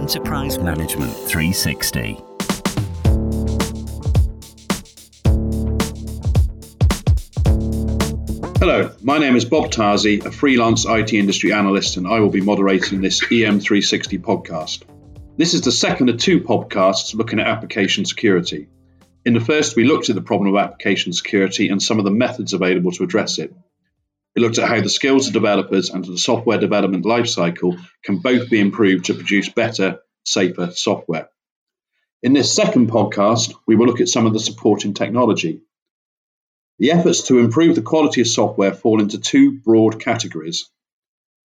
Enterprise Management 360. Hello, my name is Bob Tarzey, a freelance IT industry analyst, and I will be moderating this EM360 podcast. This is the second of two podcasts looking at application security. In the first, we looked at the problem of application security and some of the methods available to address it. We looked at how the skills of developers and the software development lifecycle can both be improved to produce better, safer software. In this second podcast, we will look at some of the supporting technology. The efforts to improve the quality of software fall into two broad categories.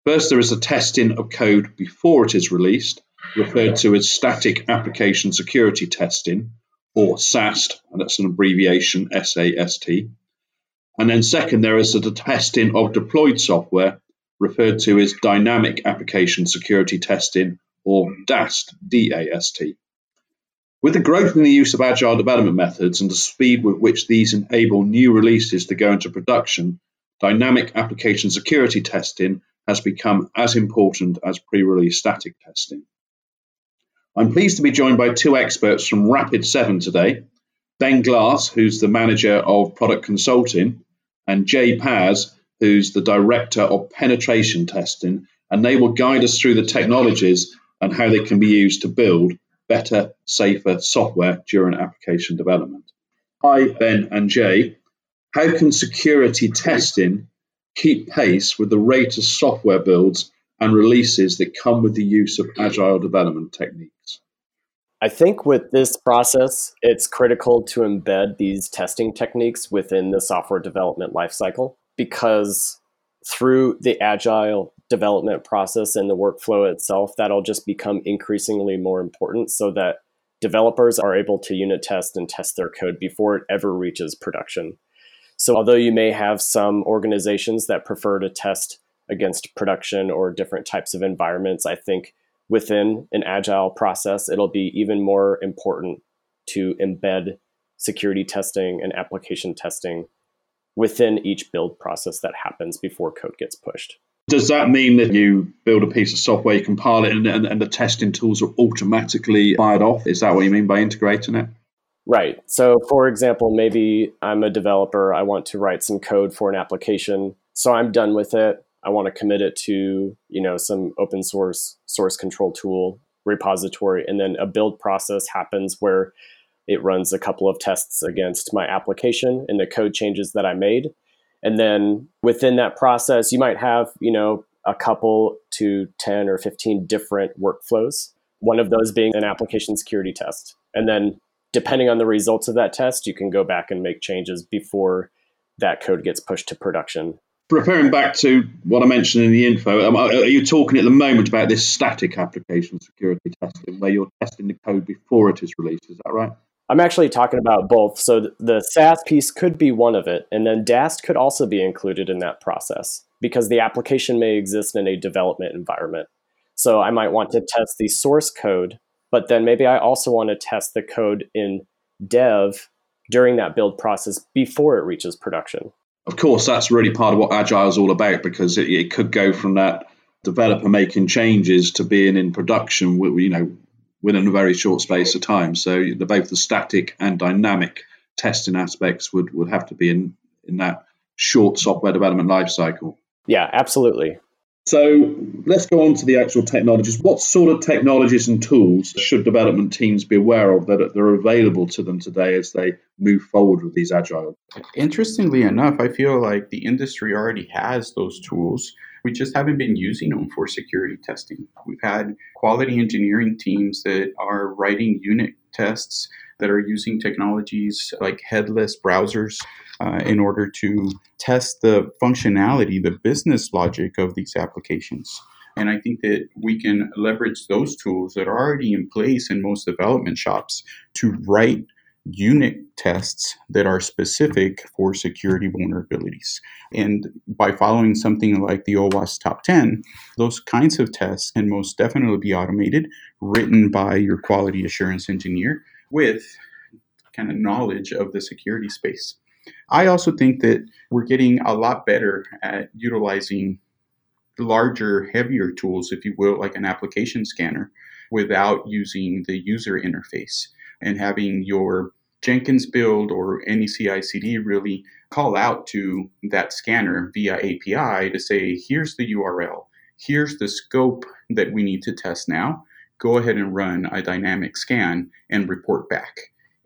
First, there is the testing of code before it is released, referred to as static application security testing, or SAST, and that's an abbreviation SAST. And then, second, there is the testing of deployed software, referred to as dynamic application security testing, or DAST, DAST. With the growth in the use of agile development methods and the speed with which these enable new releases to go into production, dynamic application security testing has become as important as pre release static testing. I'm pleased to be joined by two experts from Rapid7 today Ben Glass, who's the manager of product consulting, and Jay Paz, who's the director of penetration testing, and they will guide us through the technologies and how they can be used to build better, safer software during application development. Hi, Ben and Jay. How can security testing keep pace with the rate of software builds and releases that come with the use of agile development techniques? I think with this process, it's critical to embed these testing techniques within the software development lifecycle because through the agile development process and the workflow itself, that'll just become increasingly more important so that developers are able to unit test and test their code before it ever reaches production. So, although you may have some organizations that prefer to test against production or different types of environments, I think within an agile process, it'll be even more important to embed security testing and application testing within each build process that happens before code gets pushed. Does that mean that you build a piece of software, you compile it, and, and, and the testing tools are automatically fired off? Is that what you mean by integrating it? Right. So, for example, maybe I'm a developer, I want to write some code for an application. So I'm done with it. I want to commit it to, you know, some open source source control tool repository and then a build process happens where it runs a couple of tests against my application and the code changes that I made and then within that process, you might have, you know, a couple to 10 or 15 different workflows, one of those being an application security test. And then depending on the results of that test, you can go back and make changes before that code gets pushed to production. Referring back to what I mentioned in the info, are you talking at the moment about this static application security testing where you're testing the code before it is released? Is that right? I'm actually talking about both. So the SAST piece could be one of it, and then DAST could also be included in that process because the application may exist in a development environment. So I might want to test the source code, but then maybe I also want to test the code in dev during that build process before it reaches production. Of course, that's really part of what Agile is all about because it, it could go from that developer making changes to being in production, you know, within a very short space of time. So the, both the static and dynamic testing aspects would, would have to be in, in that short software development lifecycle. Yeah, absolutely. So let's go on to the actual technologies. What sort of technologies and tools should development teams be aware of that are available to them today as they move forward with these agile? Interestingly enough, I feel like the industry already has those tools. We just haven't been using them for security testing. We've had quality engineering teams that are writing unit tests that are using technologies like headless browsers uh, in order to test the functionality, the business logic of these applications. And I think that we can leverage those tools that are already in place in most development shops to write unit tests that are specific for security vulnerabilities. And by following something like the OWASP Top 10, those kinds of tests can most definitely be automated, written by your quality assurance engineer with kind of knowledge of the security space. I also think that we're getting a lot better at utilizing larger, heavier tools, if you will, like an application scanner, without using the user interface and having your Jenkins build or any CI CD really call out to that scanner via API to say, here's the URL, here's the scope that we need to test now. Go ahead and run a dynamic scan and report back.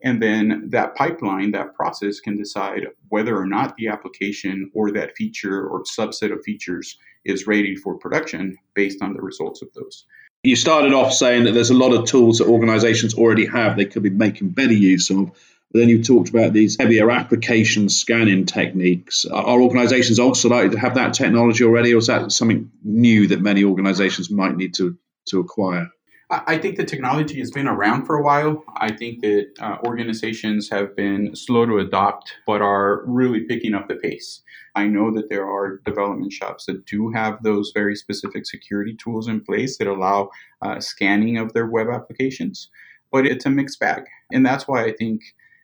And then that pipeline, that process can decide whether or not the application or that feature or subset of features is ready for production based on the results of those. You started off saying that there's a lot of tools that organizations already have they could be making better use of. But then you talked about these heavier application scanning techniques. Are organizations also likely to have that technology already, or is that something new that many organizations might need to, to acquire? I think the technology has been around for a while. I think that uh, organizations have been slow to adopt, but are really picking up the pace. I know that there are development shops that do have those very specific security tools in place that allow uh, scanning of their web applications, but it's a mixed bag. And that's why I think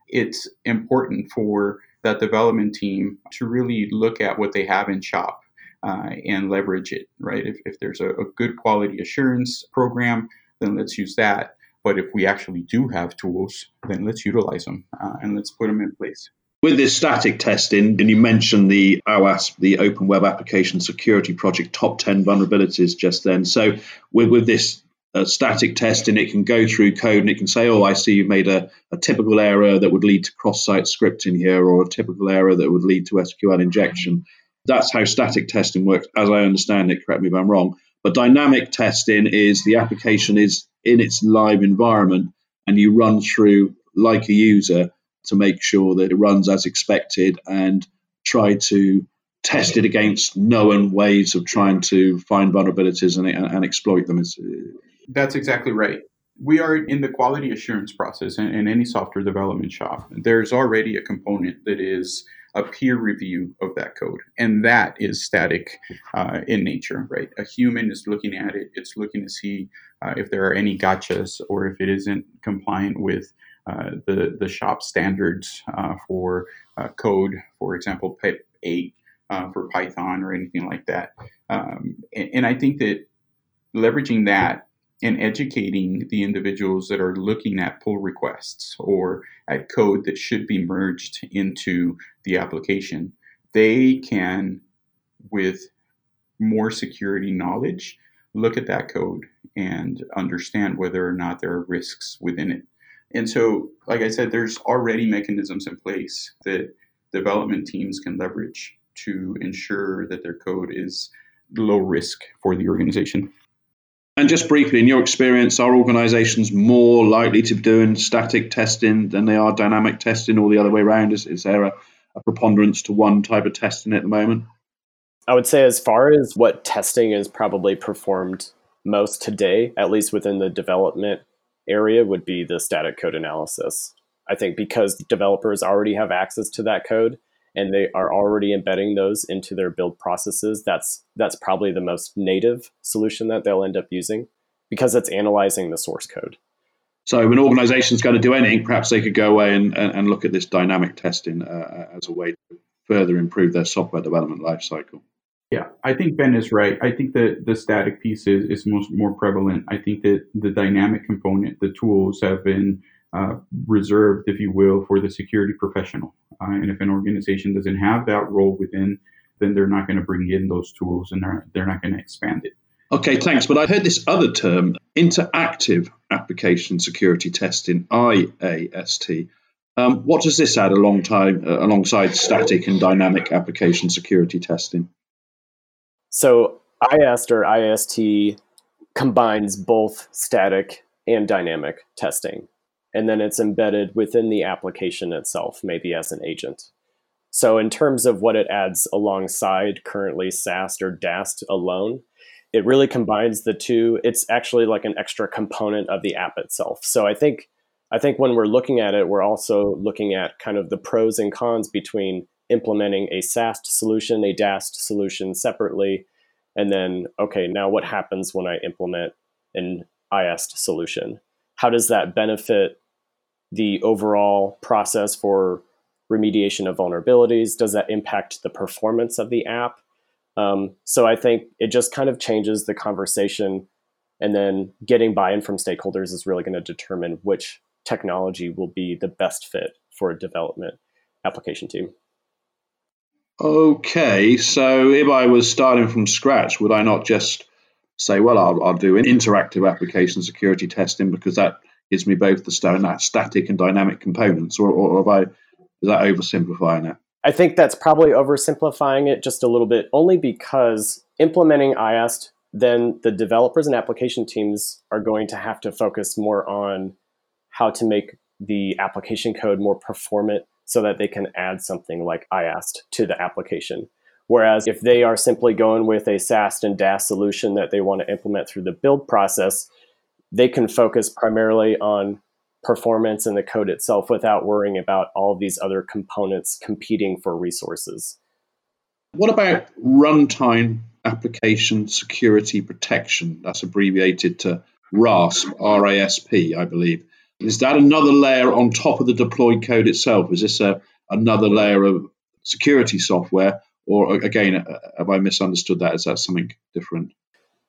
it's important for that development team to really look at what they have in shop uh, and leverage it, right? If, if there's a, a good quality assurance program, then let's use that. But if we actually do have tools, then let's utilize them uh, and let's put them in place. With this static testing, and you mentioned the OWASP, the Open Web Application Security Project top 10 vulnerabilities just then. So, with, with this uh, static testing, it can go through code and it can say, oh, I see you made a, a typical error that would lead to cross site scripting here, or a typical error that would lead to SQL injection. That's how static testing works, as I understand it. Correct me if I'm wrong. But dynamic testing is the application is in its live environment and you run through like a user to make sure that it runs as expected and try to test it against known ways of trying to find vulnerabilities and, and, exploit them. That's exactly right. We are in the quality assurance process in, in any software development shop. There's already a component that is a peer review of that code. And that is static uh, in nature, right? A human is looking at it, it's looking to see uh, if there are any gotchas or if it isn't compliant with uh, the, the shop standards uh, for uh, code, for example, PEP 8 uh, for Python or anything like that. Um, and, and I think that leveraging that and educating the individuals that are looking at pull requests or at code that should be merged into the application, they can, with more security knowledge, look at that code and understand whether or not there are risks within it. And so, like I said, there's already mechanisms in place that development teams can leverage to ensure that their code is low risk for the organization. And just briefly, in your experience, are organizations more likely to be doing static testing than they are dynamic testing or the other way around? Is, is there a, a preponderance to one type of testing at the moment? I would say, as far as what testing is probably performed most today, at least within the development area, would be the static code analysis. I think because developers already have access to that code, and they are already embedding those into their build processes, that's that's probably the most native solution that they'll end up using because it's analyzing the source code. So when organizations going to do anything, perhaps they could go away and, and, and look at this dynamic testing uh, as a way to further improve their software development lifecycle. Yeah, I think Ben is right. I think that the static piece is, is most more prevalent. I think that the dynamic component, the tools have been uh, reserved, if you will, for the security professional. Uh, and if an organization doesn't have that role within, then they're not going to bring in those tools and they're, they're not going to expand it. Okay, thanks. But I heard this other term, interactive application security testing, IAST. Um, what does this add along time, uh, alongside static and dynamic application security testing? So IAST or IST combines both static and dynamic testing and then it's embedded within the application itself, maybe as an agent. So, in terms of what it adds alongside currently SAST or DAST alone, it really combines the two. It's actually like an extra component of the app itself. So, I think I think when we're looking at it, we're also looking at kind of the pros and cons between implementing a SAST solution, a DAST solution separately, and then okay, now what happens when I implement an IAST solution? How does that benefit the overall process for remediation of vulnerabilities? Does that impact the performance of the app? Um, so I think it just kind of changes the conversation And then getting buy in from stakeholders is really going to determine which technology will be the best fit for a development application team. Okay, so if I was starting from scratch, would I not just say, well, I'll, I'll do an interactive application security testing because that gives me both the static and dynamic components, or, or, I, is that oversimplifying it? I think that's probably oversimplifying it just a little bit, only because implementing IAST, then the developers and application teams are going to have to focus more on how to make the application code more performant so that they can add something like IAST to the application. Whereas if they are simply going with a SAST and DAST solution that they want to implement through the build process, they can focus primarily on performance and the code itself without worrying about all these other components competing for resources. What about runtime application security protection? That's abbreviated to RASP, RASP, I believe. Is that another layer on top of the deployed code itself? Is this a, another layer of security software? Or again, uh, have I misunderstood that? Is that something different?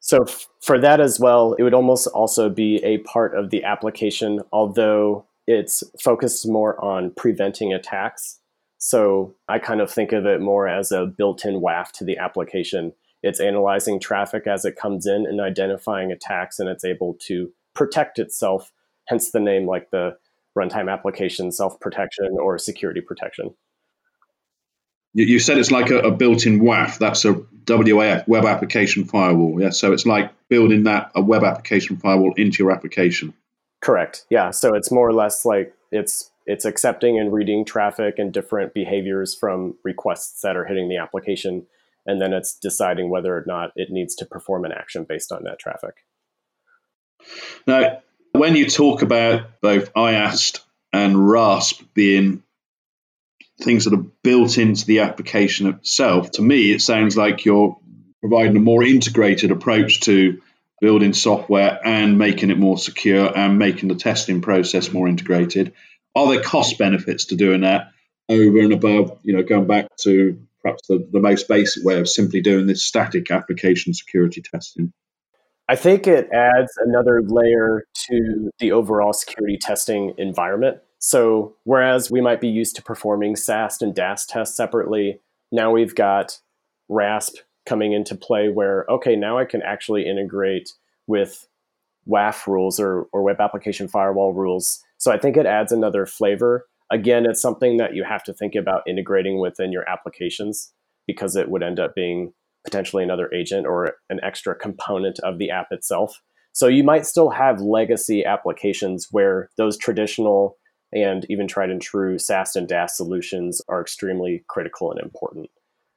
So f- for that as well, it would almost also be a part of the application, although it's focused more on preventing attacks. So I kind of think of it more as a built-in WAF to the application. It's analyzing traffic as it comes in and identifying attacks, and it's able to protect itself hence the name like the runtime application self-protection or security protection. You, said it's like a, a, built-in WAF. That's a WAF, web application firewall. Yeah, so it's like building that a web application firewall into your application. Correct. Yeah. So it's more or less like it's it's accepting and reading traffic and different behaviors from requests that are hitting the application, and then it's deciding whether or not it needs to perform an action based on that traffic. Now, when you talk about both IAST and RASP being things that are built into the application itself, to me, it sounds like you're providing a more integrated approach to building software and making it more secure and making the testing process more integrated. Are there cost benefits to doing that over and above, you know, going back to perhaps the, the most basic way of simply doing this static application security testing? I think it adds another layer to the overall security testing environment. So, whereas we might be used to performing SAST and DAST tests separately, now we've got RASP coming into play where, okay, now I can actually integrate with WAF rules or, or web application firewall rules. So, I think it adds another flavor. Again, it's something that you have to think about integrating within your applications because it would end up being potentially another agent or an extra component of the app itself. So you might still have legacy applications where those traditional and even tried and true SAST and DAST solutions are extremely critical and important.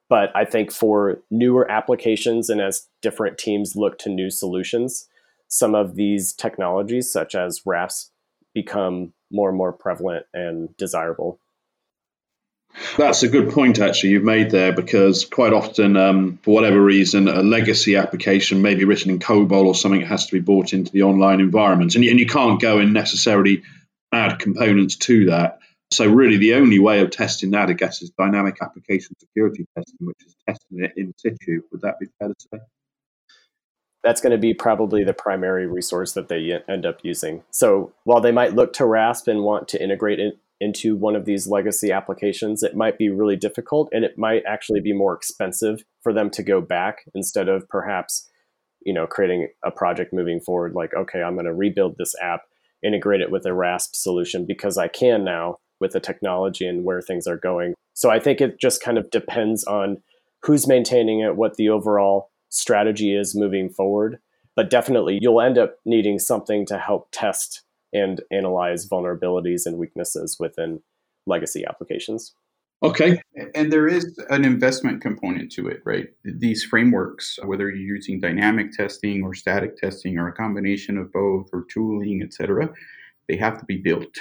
But I think for newer applications and as different teams look to new solutions, some of these technologies, such as RASP, become more and more prevalent and desirable. That's a good point, actually, you've made there, because quite often, um, for whatever reason, a legacy application may be written in COBOL or something has to be brought into the online environment. And you, and you can't go and necessarily add components to that. So, really, the only way of testing that, I guess, is dynamic application security testing, which is testing it in situ. Would that be fair to say? That's going to be probably the primary resource that they end up using. So, while they might look to RASP and want to integrate it into one of these legacy applications, it might be really difficult and it might actually be more expensive for them to go back instead of perhaps, you know, creating a project moving forward like, okay, I'm going to rebuild this app, integrate it with a RASP solution because I can now with the technology and where things are going. So I think it just kind of depends on who's maintaining it, what the overall strategy is moving forward. But definitely, you'll end up needing something to help test and analyze vulnerabilities and weaknesses within legacy applications. Okay. And there is an investment component to it, right? These frameworks, whether you're using dynamic testing or static testing or a combination of both or tooling, et cetera, they have to be built.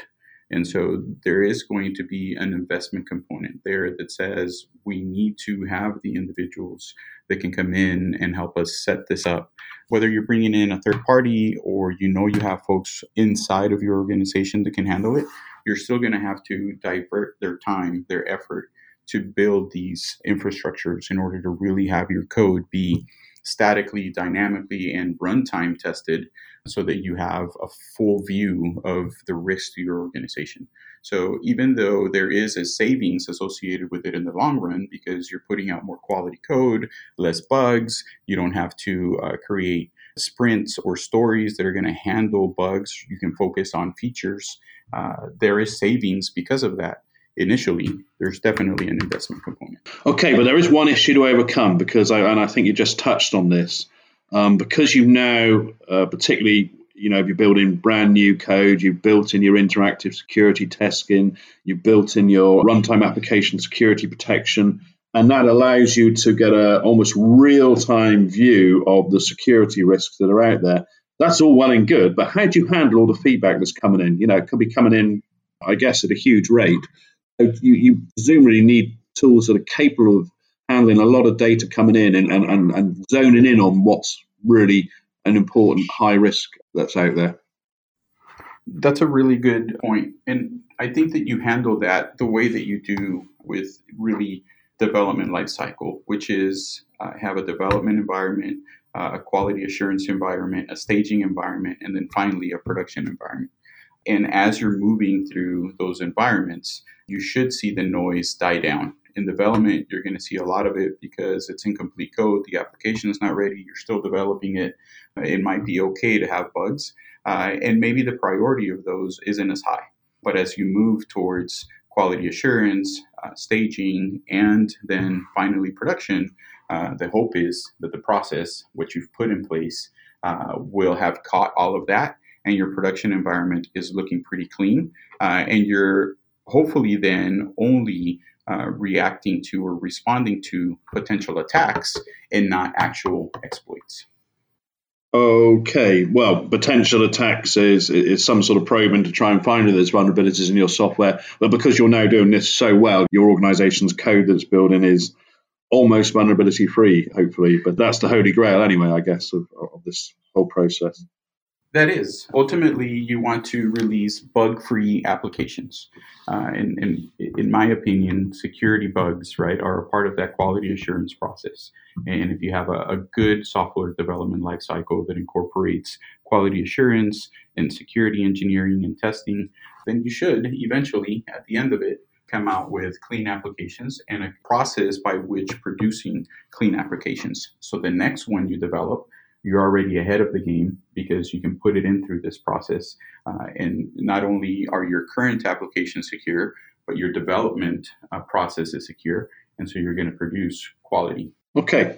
And so there is going to be an investment component there that says we need to have the individuals that can come in and help us set this up. Whether you're bringing in a third party or you know you have folks inside of your organization that can handle it, you're still going to have to divert their time, their effort to build these infrastructures in order to really have your code be statically, dynamically, and runtime tested so that you have a full view of the risk to your organization. So even though there is a savings associated with it in the long run because you're putting out more quality code, less bugs, you don't have to uh, create sprints or stories that are going to handle bugs. You can focus on features. Uh, there is savings because of that initially, there's definitely an investment component. Okay, but there is one issue to overcome because I and I think you just touched on this um, because you now, uh, particularly, you know, if you're building brand new code, you've built in your interactive security testing, you've built in your runtime application security protection, and that allows you to get a almost real time view of the security risks that are out there. That's all well and good, but how do you handle all the feedback that's coming in? You know, it could be coming in, I guess, at a huge rate you, you presumably need tools that are capable of handling a lot of data coming in and, and, and zoning in on what's really an important high risk that's out there. That's a really good point. And I think that you handle that the way that you do with really development lifecycle, which is uh, have a development environment, uh, a quality assurance environment, a staging environment, and then finally a production environment. And as you're moving through those environments, you should see the noise die down. In development, you're going to see a lot of it because it's incomplete code. The application is not ready. You're still developing it. It might be okay to have bugs. Uh, and maybe the priority of those isn't as high. But as you move towards quality assurance, staging, and then finally production, uh, the hope is that the process, which you've put in place, uh, will have caught all of that and your production environment is looking pretty clean. Uh, and you're hopefully then only uh, reacting to or responding to potential attacks and not actual exploits. Okay, well, potential attacks is is some sort of probing to try and find those vulnerabilities in your software. But because you're now doing this so well, your organization's code that's building is almost vulnerability free, hopefully. But that's the holy grail, anyway, I guess, of, of this whole process. That is. Ultimately, you want to release bug free applications. Uh, and, and, in my opinion, security bugs, right, are a part of that quality assurance process. And if you have a, a good software development lifecycle that incorporates quality assurance and security engineering and testing, then you should eventually, at the end of it, come out with clean applications and a process by which producing clean applications. So the next one you develop you're already ahead of the game because you can put it in through this process. Uh, and not only are your current applications secure, but your development uh, process is secure. And so you're going to produce quality. Okay.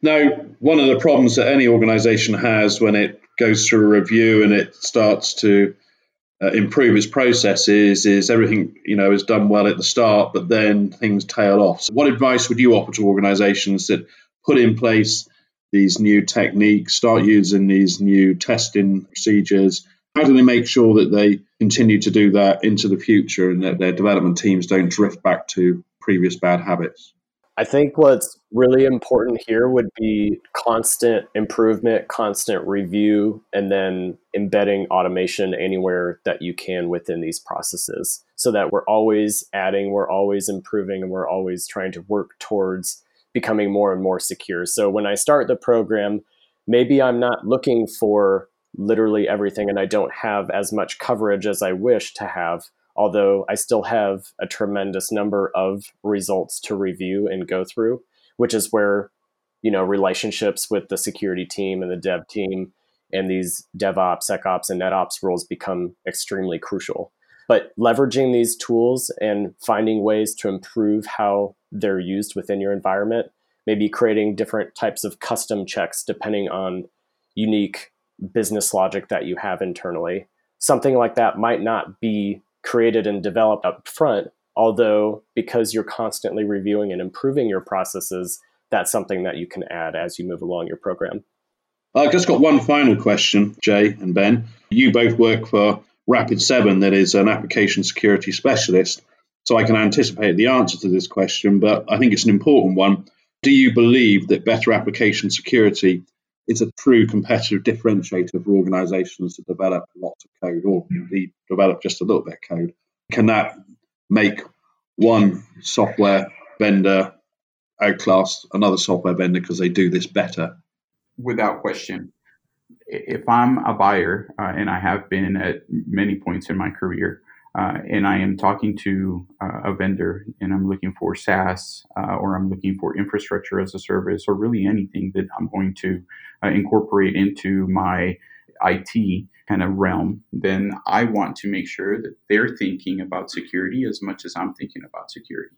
Now, one of the problems that any organization has when it goes through a review and it starts to uh, improve its processes is everything you know is done well at the start, but then things tail off. So, what advice would you offer to organizations that put in place these new techniques, start using these new testing procedures? How do they make sure that they continue to do that into the future and that their development teams don't drift back to previous bad habits? I think what's really important here would be constant improvement, constant review, and then embedding automation anywhere that you can within these processes so that we're always adding, we're always improving, and we're always trying to work towards becoming more and more secure. So when I start the program, maybe I'm not looking for literally everything and I don't have as much coverage as I wish to have, although I still have a tremendous number of results to review and go through, which is where, you know, relationships with the security team and the dev team and these DevOps, SecOps, and NetOps roles become extremely crucial. But leveraging these tools and finding ways to improve how they're used within your environment, maybe creating different types of custom checks depending on unique business logic that you have internally. Something like that might not be created and developed up front, although because you're constantly reviewing and improving your processes, that's something that you can add as you move along your program. I've just got one final question, Jay and Ben. You both work for Rapid7 that is an application security specialist. So I can anticipate the answer to this question, but I think it's an important one. Do you believe that better application security is a true competitive differentiator for organizations that develop lots of code or indeed develop just a little bit of code? Can that make one software vendor outclass another software vendor because they do this better? Without question. If I'm a buyer, uh, and I have been at many points in my career, uh, and I am talking to uh, a vendor and I'm looking for SaaS uh, or I'm looking for infrastructure as a service or really anything that I'm going to uh, incorporate into my IT kind of realm, then I want to make sure that they're thinking about security as much as I'm thinking about security.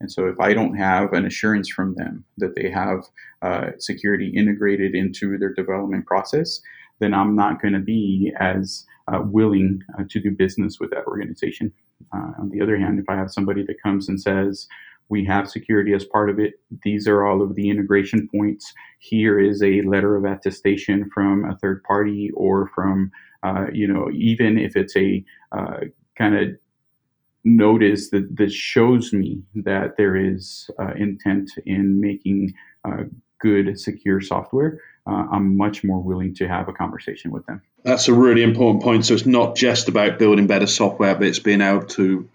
And so, if I don't have an assurance from them that they have uh, security integrated into their development process, then I'm not going to be as uh, willing uh, to do business with that organization. Uh, on the other hand, if I have somebody that comes and says, we have security as part of it. These are all of the integration points. Here is a letter of attestation from a third party or from, uh, you know, even if it's a uh, kind of notice that, this shows me that there is uh, intent in making uh, good, secure software, uh, I'm much more willing to have a conversation with them. That's a really important point. So it's not just about building better software, but it's being able to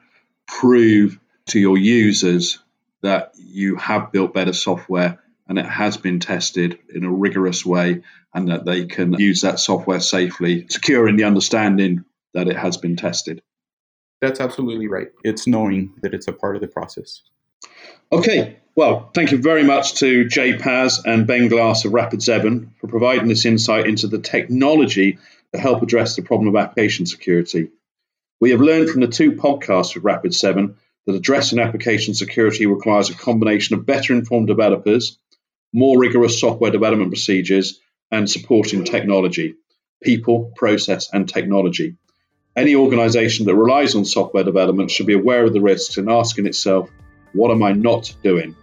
prove to your users that you have built better software and it has been tested in a rigorous way and that they can use that software safely, secure in the understanding that it has been tested. That's absolutely right. It's knowing that it's a part of the process. Okay, well, thank you very much to Jay Paz and Ben Glass of Rapid7 for providing this insight into the technology to help address the problem of application security. We have learned from the two podcasts with Rapid7 that addressing application security requires a combination of better informed developers, more rigorous software development procedures, and supporting technology people, process, and technology. Any organization that relies on software development should be aware of the risks and asking itself, what am I not doing?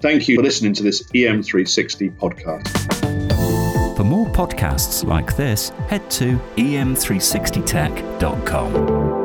Thank you for listening to this EM360 podcast. For more podcasts like this, head to em360tech.com.